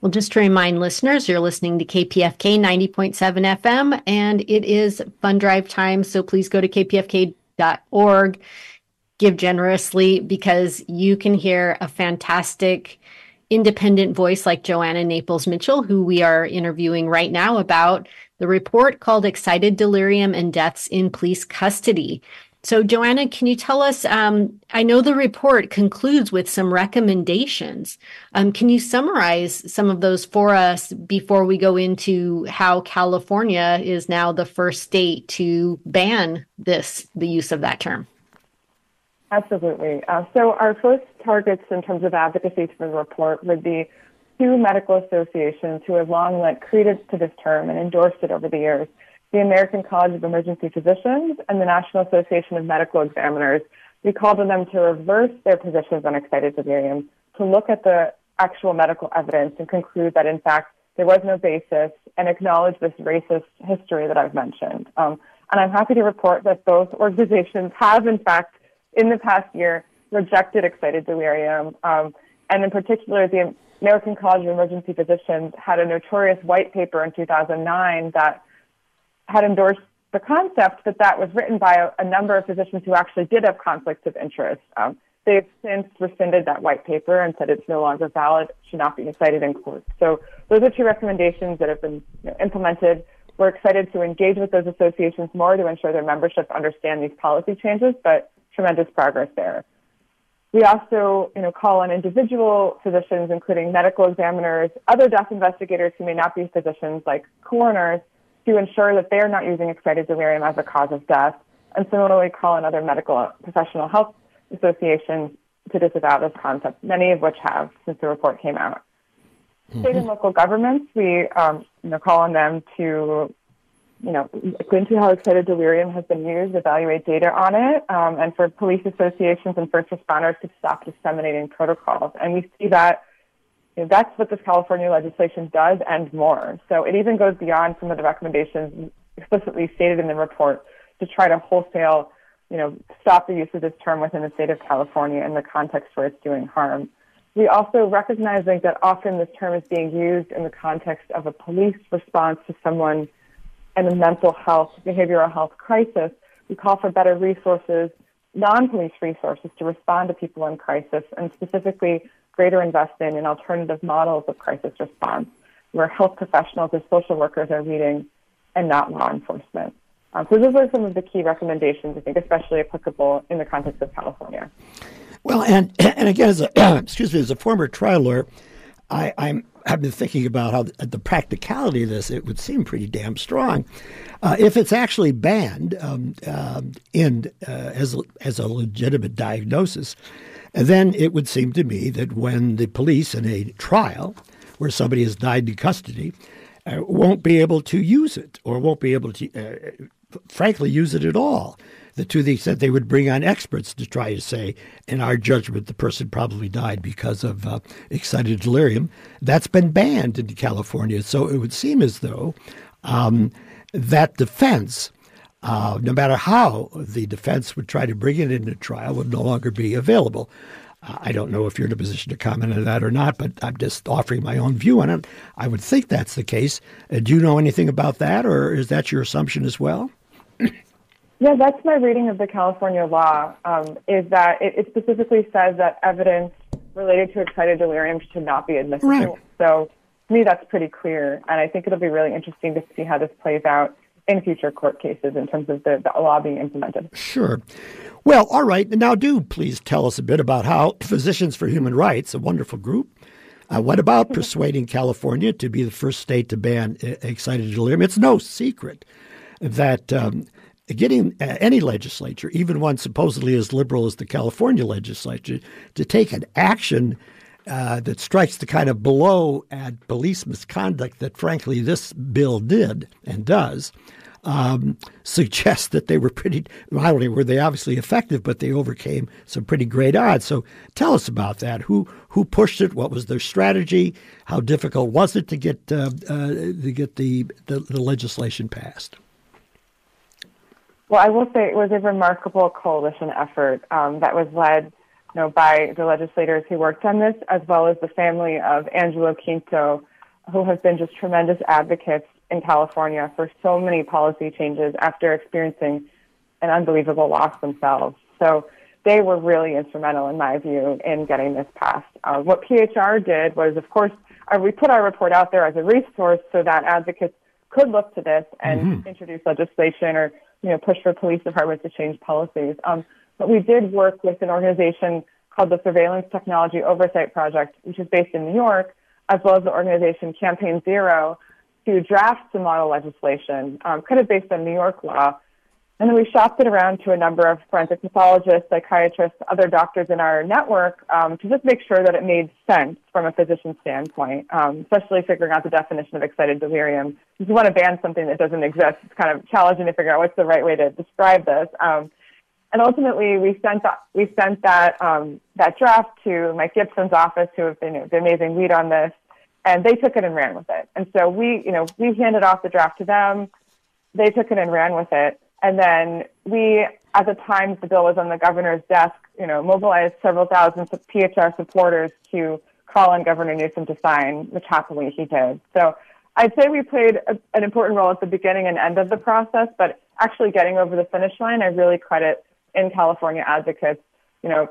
Well, just to remind listeners, you're listening to KPFK 90.7 FM, and it is fund drive time. So please go to kpfk.org, give generously, because you can hear a fantastic independent voice like Joanna Naples Mitchell, who we are interviewing right now about the report called Excited Delirium and Deaths in Police Custody. So, Joanna, can you tell us? Um, I know the report concludes with some recommendations. Um, can you summarize some of those for us before we go into how California is now the first state to ban this, the use of that term? Absolutely. Uh, so, our first targets in terms of advocacy for the report would be two medical associations who have long lent credence to this term and endorsed it over the years the American College of Emergency Physicians and the National Association of Medical Examiners. We called on them to reverse their positions on excited delirium, to look at the actual medical evidence and conclude that, in fact, there was no basis and acknowledge this racist history that I've mentioned. Um, and I'm happy to report that both organizations have, in fact, in the past year, rejected excited delirium. Um, and in particular, the American College of Emergency Physicians had a notorious white paper in 2009 that had endorsed the concept, but that was written by a, a number of physicians who actually did have conflicts of interest. Um, they've since rescinded that white paper and said it's no longer valid, should not be cited in court. So those are two recommendations that have been you know, implemented. We're excited to engage with those associations more to ensure their membership understand these policy changes, but tremendous progress there. We also, you know, call on individual physicians, including medical examiners, other death investigators who may not be physicians, like coroners, to ensure that they're not using excited delirium as a cause of death, and similarly call on other medical professional health associations to disavow this concept, many of which have since the report came out. Mm-hmm. State and local governments, we um, you know, call on them to you know, how excited delirium has been used, evaluate data on it, um, and for police associations and first responders to stop disseminating protocols. And we see that you know, that's what this California legislation does and more. So it even goes beyond some of the recommendations explicitly stated in the report to try to wholesale, you know, stop the use of this term within the state of California in the context where it's doing harm. We also recognizing that often this term is being used in the context of a police response to someone in a mental health, behavioral health crisis. We call for better resources, non-police resources to respond to people in crisis and specifically greater investment in alternative models of crisis response where health professionals and social workers are leading and not law enforcement. Um, so those are some of the key recommendations, I think, especially applicable in the context of California. Well, and *clears throat* and again, as a *clears throat* excuse me, as a former trial lawyer, I, I'm I've been thinking about how the, the, practicality of this. It would seem pretty damn strong. Uh, if it's actually banned um, uh, in uh, as as a legitimate diagnosis, then it would seem to me that when the police in a trial where somebody has died in custody uh, won't be able to use it or won't be able to, uh, frankly, use it at all. The, to the extent they would bring on experts to try to say, in our judgment, the person probably died because of uh, excited delirium. That's been banned in California. So it would seem as though um, that defense uh, no matter how the defense would try to bring it into trial, would no longer be available. I don't know if you're in a position to comment on that or not, but I'm just offering my own view on it. I would think that's the case. Uh, do you know anything about that, or is that your assumption as well? Yeah, that's my reading of the California law. Um, is that it, it, specifically says that evidence related to excited delirium should not be admissible. Right. So, to me, that's pretty clear, and I think it'll be really interesting to see how this plays out in future court cases in terms of the, the law being implemented. Sure. Well, all right. Now, do please tell us a bit about how Physicians for Human Rights, a wonderful group, Uh, what about *laughs* persuading California to be the first state to ban uh, excited delirium? It's no secret that um, getting uh, any legislature, even one supposedly as liberal as the California legislature, to take an action uh, that strikes the kind of blow at police misconduct that, frankly, this bill did and does. Um, *laughs* suggests that they were pretty, not only were they obviously effective, but they overcame some pretty great odds. So tell us about that. Who who pushed it? What was their strategy? How difficult was it to get uh, uh, to get the, the, the legislation passed? Well, I will say it was a remarkable coalition effort um, that was led you know, by the legislators who worked on this, as well as the family of Angelo Quinto, who have been just tremendous advocates in California for so many policy changes after experiencing an unbelievable loss themselves. So they were really instrumental, in my view, in getting this passed. Uh, what PHR did was, of course, uh, we put our report out there as a resource so that advocates could look to this and mm-hmm. introduce legislation or you know push for police departments to change policies. Um, but we did work with an organization called the Surveillance Technology Oversight Project, which is based in New York, as well as the organization Campaign Zero, to draft some model legislation, um, kind of based on New York law. And then we shopped it around to a number of forensic pathologists, psychiatrists, other doctors in our network um, to just make sure that it made sense from a physician standpoint, um, especially figuring out the definition of excited delirium. If you want to ban something that doesn't exist, it's kind of challenging to figure out what's the right way to describe this. Um, and ultimately, we sent that, we sent that um, that draft to Mike Gipson's office, who have been the amazing lead on this, and they took it and ran with it. And so we, you know, we handed off the draft to them. They took it and ran with it. And then we, at the time the bill was on the governor's desk, you know, mobilized several thousand PHR supporters to call on Governor Newsom to sign, which happily he did. So I'd say we played a, an important role at the beginning and end of the process, but actually getting over the finish line, I really credit in California advocates, you know,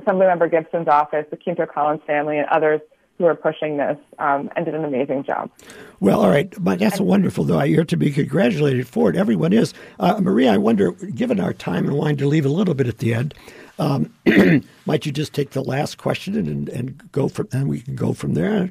Assemblymember Gipson's office, the Quinto Collins family, and others who are pushing this um, and did an amazing job. Well, all right, but that's wonderful, though. You're to be congratulated for it. Everyone is. Uh, Maria, I wonder, given our time and wanting to leave a little bit at the end, um, *clears throat* might you just take the last question and, and go from, and we can go from there.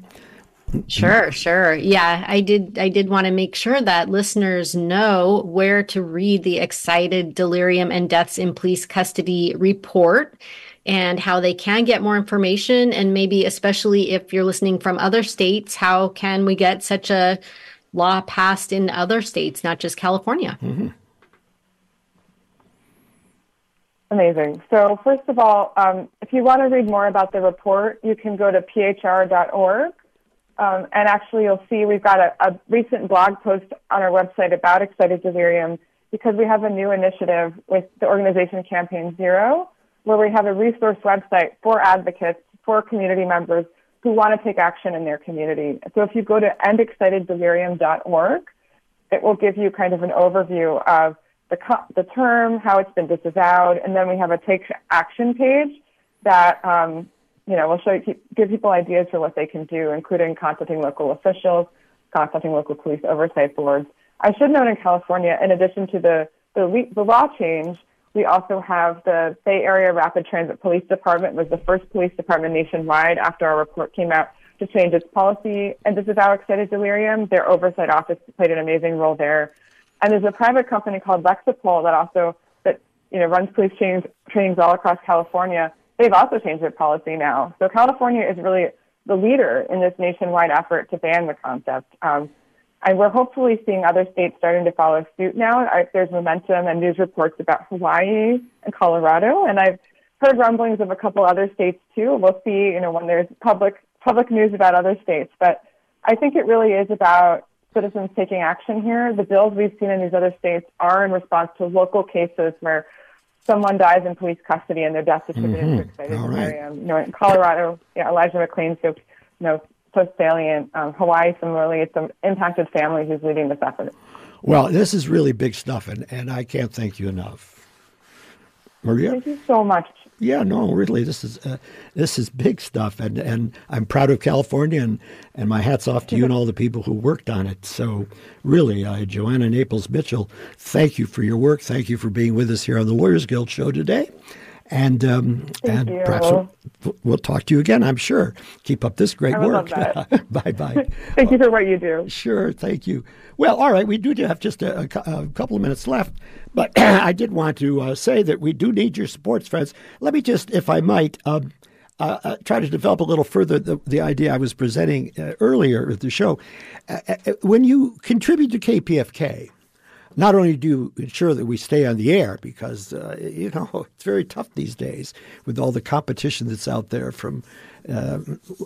Sure, sure. Yeah, I did I did want to make sure that listeners know where to read the excited delirium and deaths in police custody report and how they can get more information and maybe especially if you're listening from other states, how can we get such a law passed in other states, not just California? Mm-hmm. Amazing. So, first of all, um, if you want to read more about the report, you can go to phr.org um, and actually, you'll see we've got a, a, recent blog post on our website about excited delirium because we have a new initiative with the organization Campaign Zero, where we have a resource website for advocates, for community members who want to take action in their community. So if you go to endexciteddelirium.org, it will give you kind of an overview of the, the term, how it's been disavowed, and then we have a take action page that um, you know, we'll show you, give people ideas for what they can do, including contacting local officials, contacting local police oversight boards. I should note in California, in addition to the, the, the law change, we also have the Bay Area Rapid Transit Police Department was the first police department nationwide after our report came out to change its policy and this is disavow excited delirium. Their oversight office played an amazing role there. And there's a private company called Lexipol that also that you know runs police trainings, trainings all across California they've also changed their policy now. So California is really the leader in this nationwide effort to ban the concept. Um, and we're hopefully seeing other states starting to follow suit now. There's momentum and news reports about Hawaii and Colorado, and I've heard rumblings of a couple other states too. We'll see, you know, when there's public public news about other states. But I think it really is about citizens taking action here. The bills we've seen in these other states are in response to local cases where someone dies in police custody and their death is attributed mm-hmm. to excited delirium. Right. You know, in Colorado, yeah, Elijah McClain, so you know, so salient. Um, Hawaii, similarly, it's an impacted family who's leading this effort. Well, this is really big stuff, and, and I can't thank you enough. Maria? Thank you so much yeah, no, really, this is uh, this is big stuff, and and I'm proud of California, and and my hats off to you and all the people who worked on it. So, really, uh, Joanna Naples Mitchell, thank you for your work. Thank you for being with us here on the Lawyers Guild show today, and um, and you. perhaps we'll talk to you again, I'm sure. Keep up this great work. *laughs* bye bye. *laughs* Thank you for what you do. Sure, thank you. Well, all right, we do have just a, a a couple of minutes left, but *clears throat* I did want to uh, say that we do need your support, friends. Let me just, if I might, um, uh, uh, try to develop a little further the, the idea I was presenting uh, earlier at the show. Uh, uh, when you contribute to KPFK, not only do you ensure that we stay on the air because uh, you know *laughs* it's very tough these days with all the competition that's out there from uh,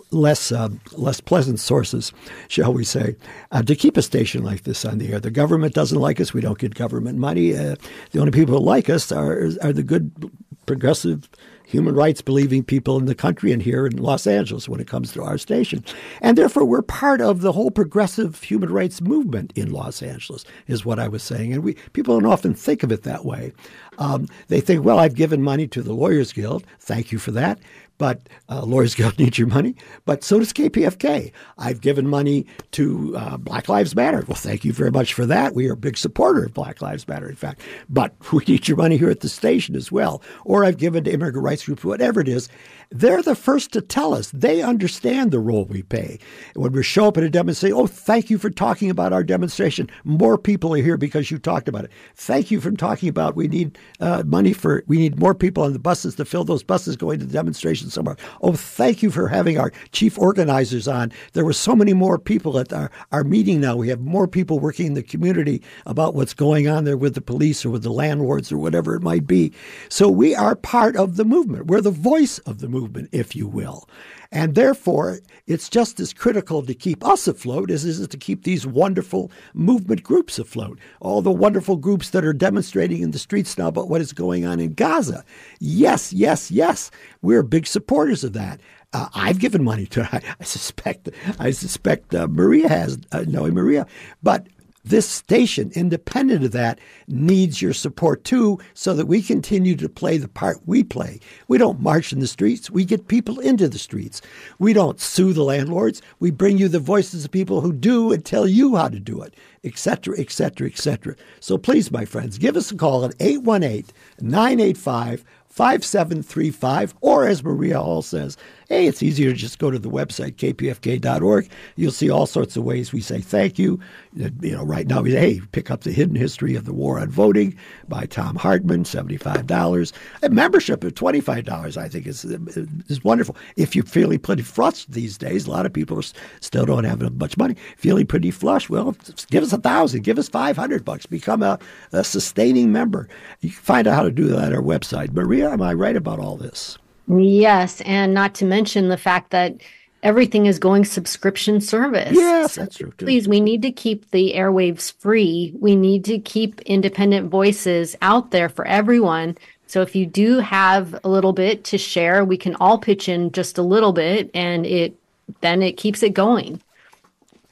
less uh, less pleasant sources, shall we say, uh, to keep a station like this on the air. The government doesn't like us; we don't get government money. Uh, the only people who like us are are the good progressive human rights believing people in the country and here in Los Angeles when it comes to our station. And therefore, we're part of the whole progressive human rights movement in Los Angeles, is what I was saying. And we people don't often think of it that way. Um, they think, well, I've given money to the Lawyers Guild. Thank you for that. But uh, Lawyers *laughs* Guild needs your money. But so does KPFK. I've given money to uh, Black Lives Matter. Well, thank you very much for that. We are a big supporter of Black Lives Matter, in fact. But *laughs* we need your money here at the station as well. Or I've given to immigrant rights groups, whatever it is. They're the first to tell us. They understand the role we play. When we show up at a demonstration, oh, thank you for talking about our demonstration. More people are here because you talked about it. Thank you for talking about we need uh, money for, we need more people on the buses to fill those buses going to the demonstration somewhere. Oh, thank you for having our chief organizers on. There were so many more people at our, our meeting now. We have more people working in the community about what's going on there with the police or with the landlords or whatever it might be. So we are part of the movement. We're the voice of the movement, if you will. And therefore, it's just as critical to keep us afloat as it is to keep these wonderful movement groups afloat. All the wonderful groups that are demonstrating in the streets now about what is going on in Gaza. Yes, yes, yes. We're big supporters of that. Uh, I've given money to. I, *laughs* I suspect. I suspect uh, Maria has, uh, knowing Maria, but this station, independent of that, needs your support too, so that we continue to play the part we play. We don't march in the streets, we get people into the streets. We don't sue the landlords, we bring you the voices of people who do and tell you how to do it, etc., etc., etc. So please, my friends, give us a call at 818 985 5735, or as Maria Hall says, hey, it's easier to just go to the website, kpfk.org. You'll see all sorts of ways we say thank you. Uh, you know, right now, we hey, pick up The Hidden History of the War on Voting by Thom Hartmann, $75. A membership of $25, I think, is, is wonderful. If you're feeling pretty flush these days, a lot of people still don't have much money. Feeling pretty flush, well, give us a thousand, give us 500 bucks, become a, a sustaining member. You can find out how to do that at our website. Maria, am I right about all this? Yes, and not to mention the fact that everything is going subscription service. Yes, that's true. Too. Please, we need to keep the airwaves free. We need to keep independent voices out there for everyone. So if you do have a little bit to share, we can all pitch in just a little bit and it then it keeps it going.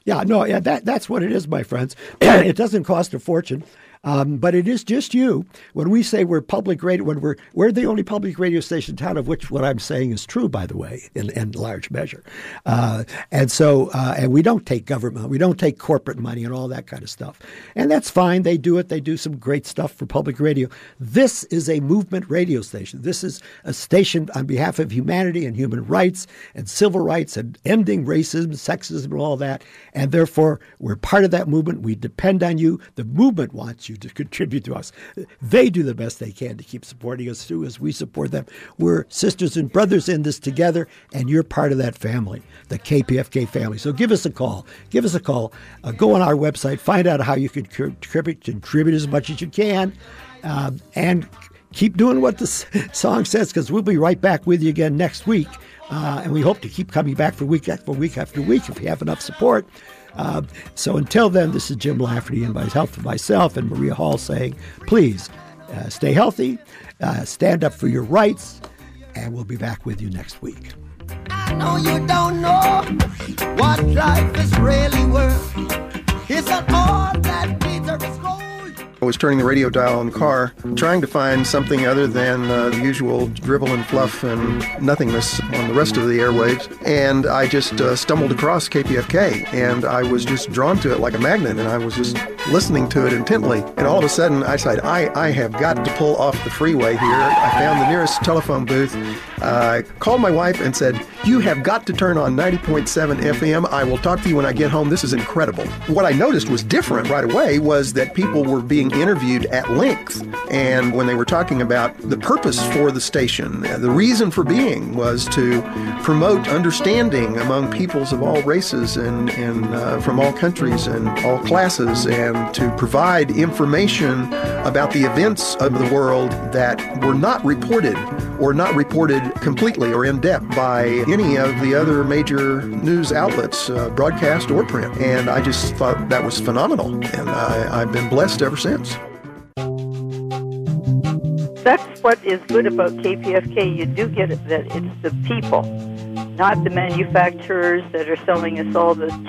Yeah, no, yeah, that that's what it is, my friends. *clears throat* it doesn't cost a fortune. Um, but it is just you. When we say we're public radio, when we're we're the only public radio station in town, of which what I'm saying is true, by the way, in, in large measure. Uh, and so, uh, and we don't take government, we don't take corporate money and all that kind of stuff. And that's fine. They do it. They do some great stuff for public radio. This is a movement radio station. This is a station on behalf of humanity and human rights and civil rights and ending racism, sexism, and all that. And therefore, we're part of that movement. We depend on you. The movement wants you to contribute to us. They do the best they can to keep supporting us too, as we support them. We're sisters and brothers in this together, and you're part of that family, the KPFK family. So give us a call. Give us a call. Uh, go on our website, find out how you can contribute, contribute as much as you can, um, and keep doing what the song says, because we'll be right back with you again next week. Uh, and we hope to keep coming back for week after week after week if we have enough support. Uh, so until then, this is Jim Lafferty and myself, myself and Maria Hall saying, please uh, stay healthy, uh, stand up for your rights, and we'll be back with you next week. I know you don't know what life is really worth. It's all that. I was turning the radio dial in the car, trying to find something other than uh, the usual dribble and fluff and nothingness on the rest of the airwaves. And I just uh, stumbled across KPFK, and I was just drawn to it like a magnet. And I was just, listening to it intently. And all of a sudden, I said, I, I have got to pull off the freeway here. I found the nearest telephone booth, uh, called my wife, and said, You have got to turn on 90.7 FM. I will talk to you when I get home. This is incredible. What I noticed was different right away was that people were being interviewed at length. And when they were talking about the purpose for the station, the reason for being was to promote understanding among peoples of all races and, and uh, from all countries and all classes, and to provide information about the events of the world that were not reported or not reported completely or in depth by any of the other major news outlets, uh, broadcast or print. And I just thought that was phenomenal. And I, I've been blessed ever since. That's what is good about KPFK. You do get it that it's the people, not the manufacturers that are selling us all the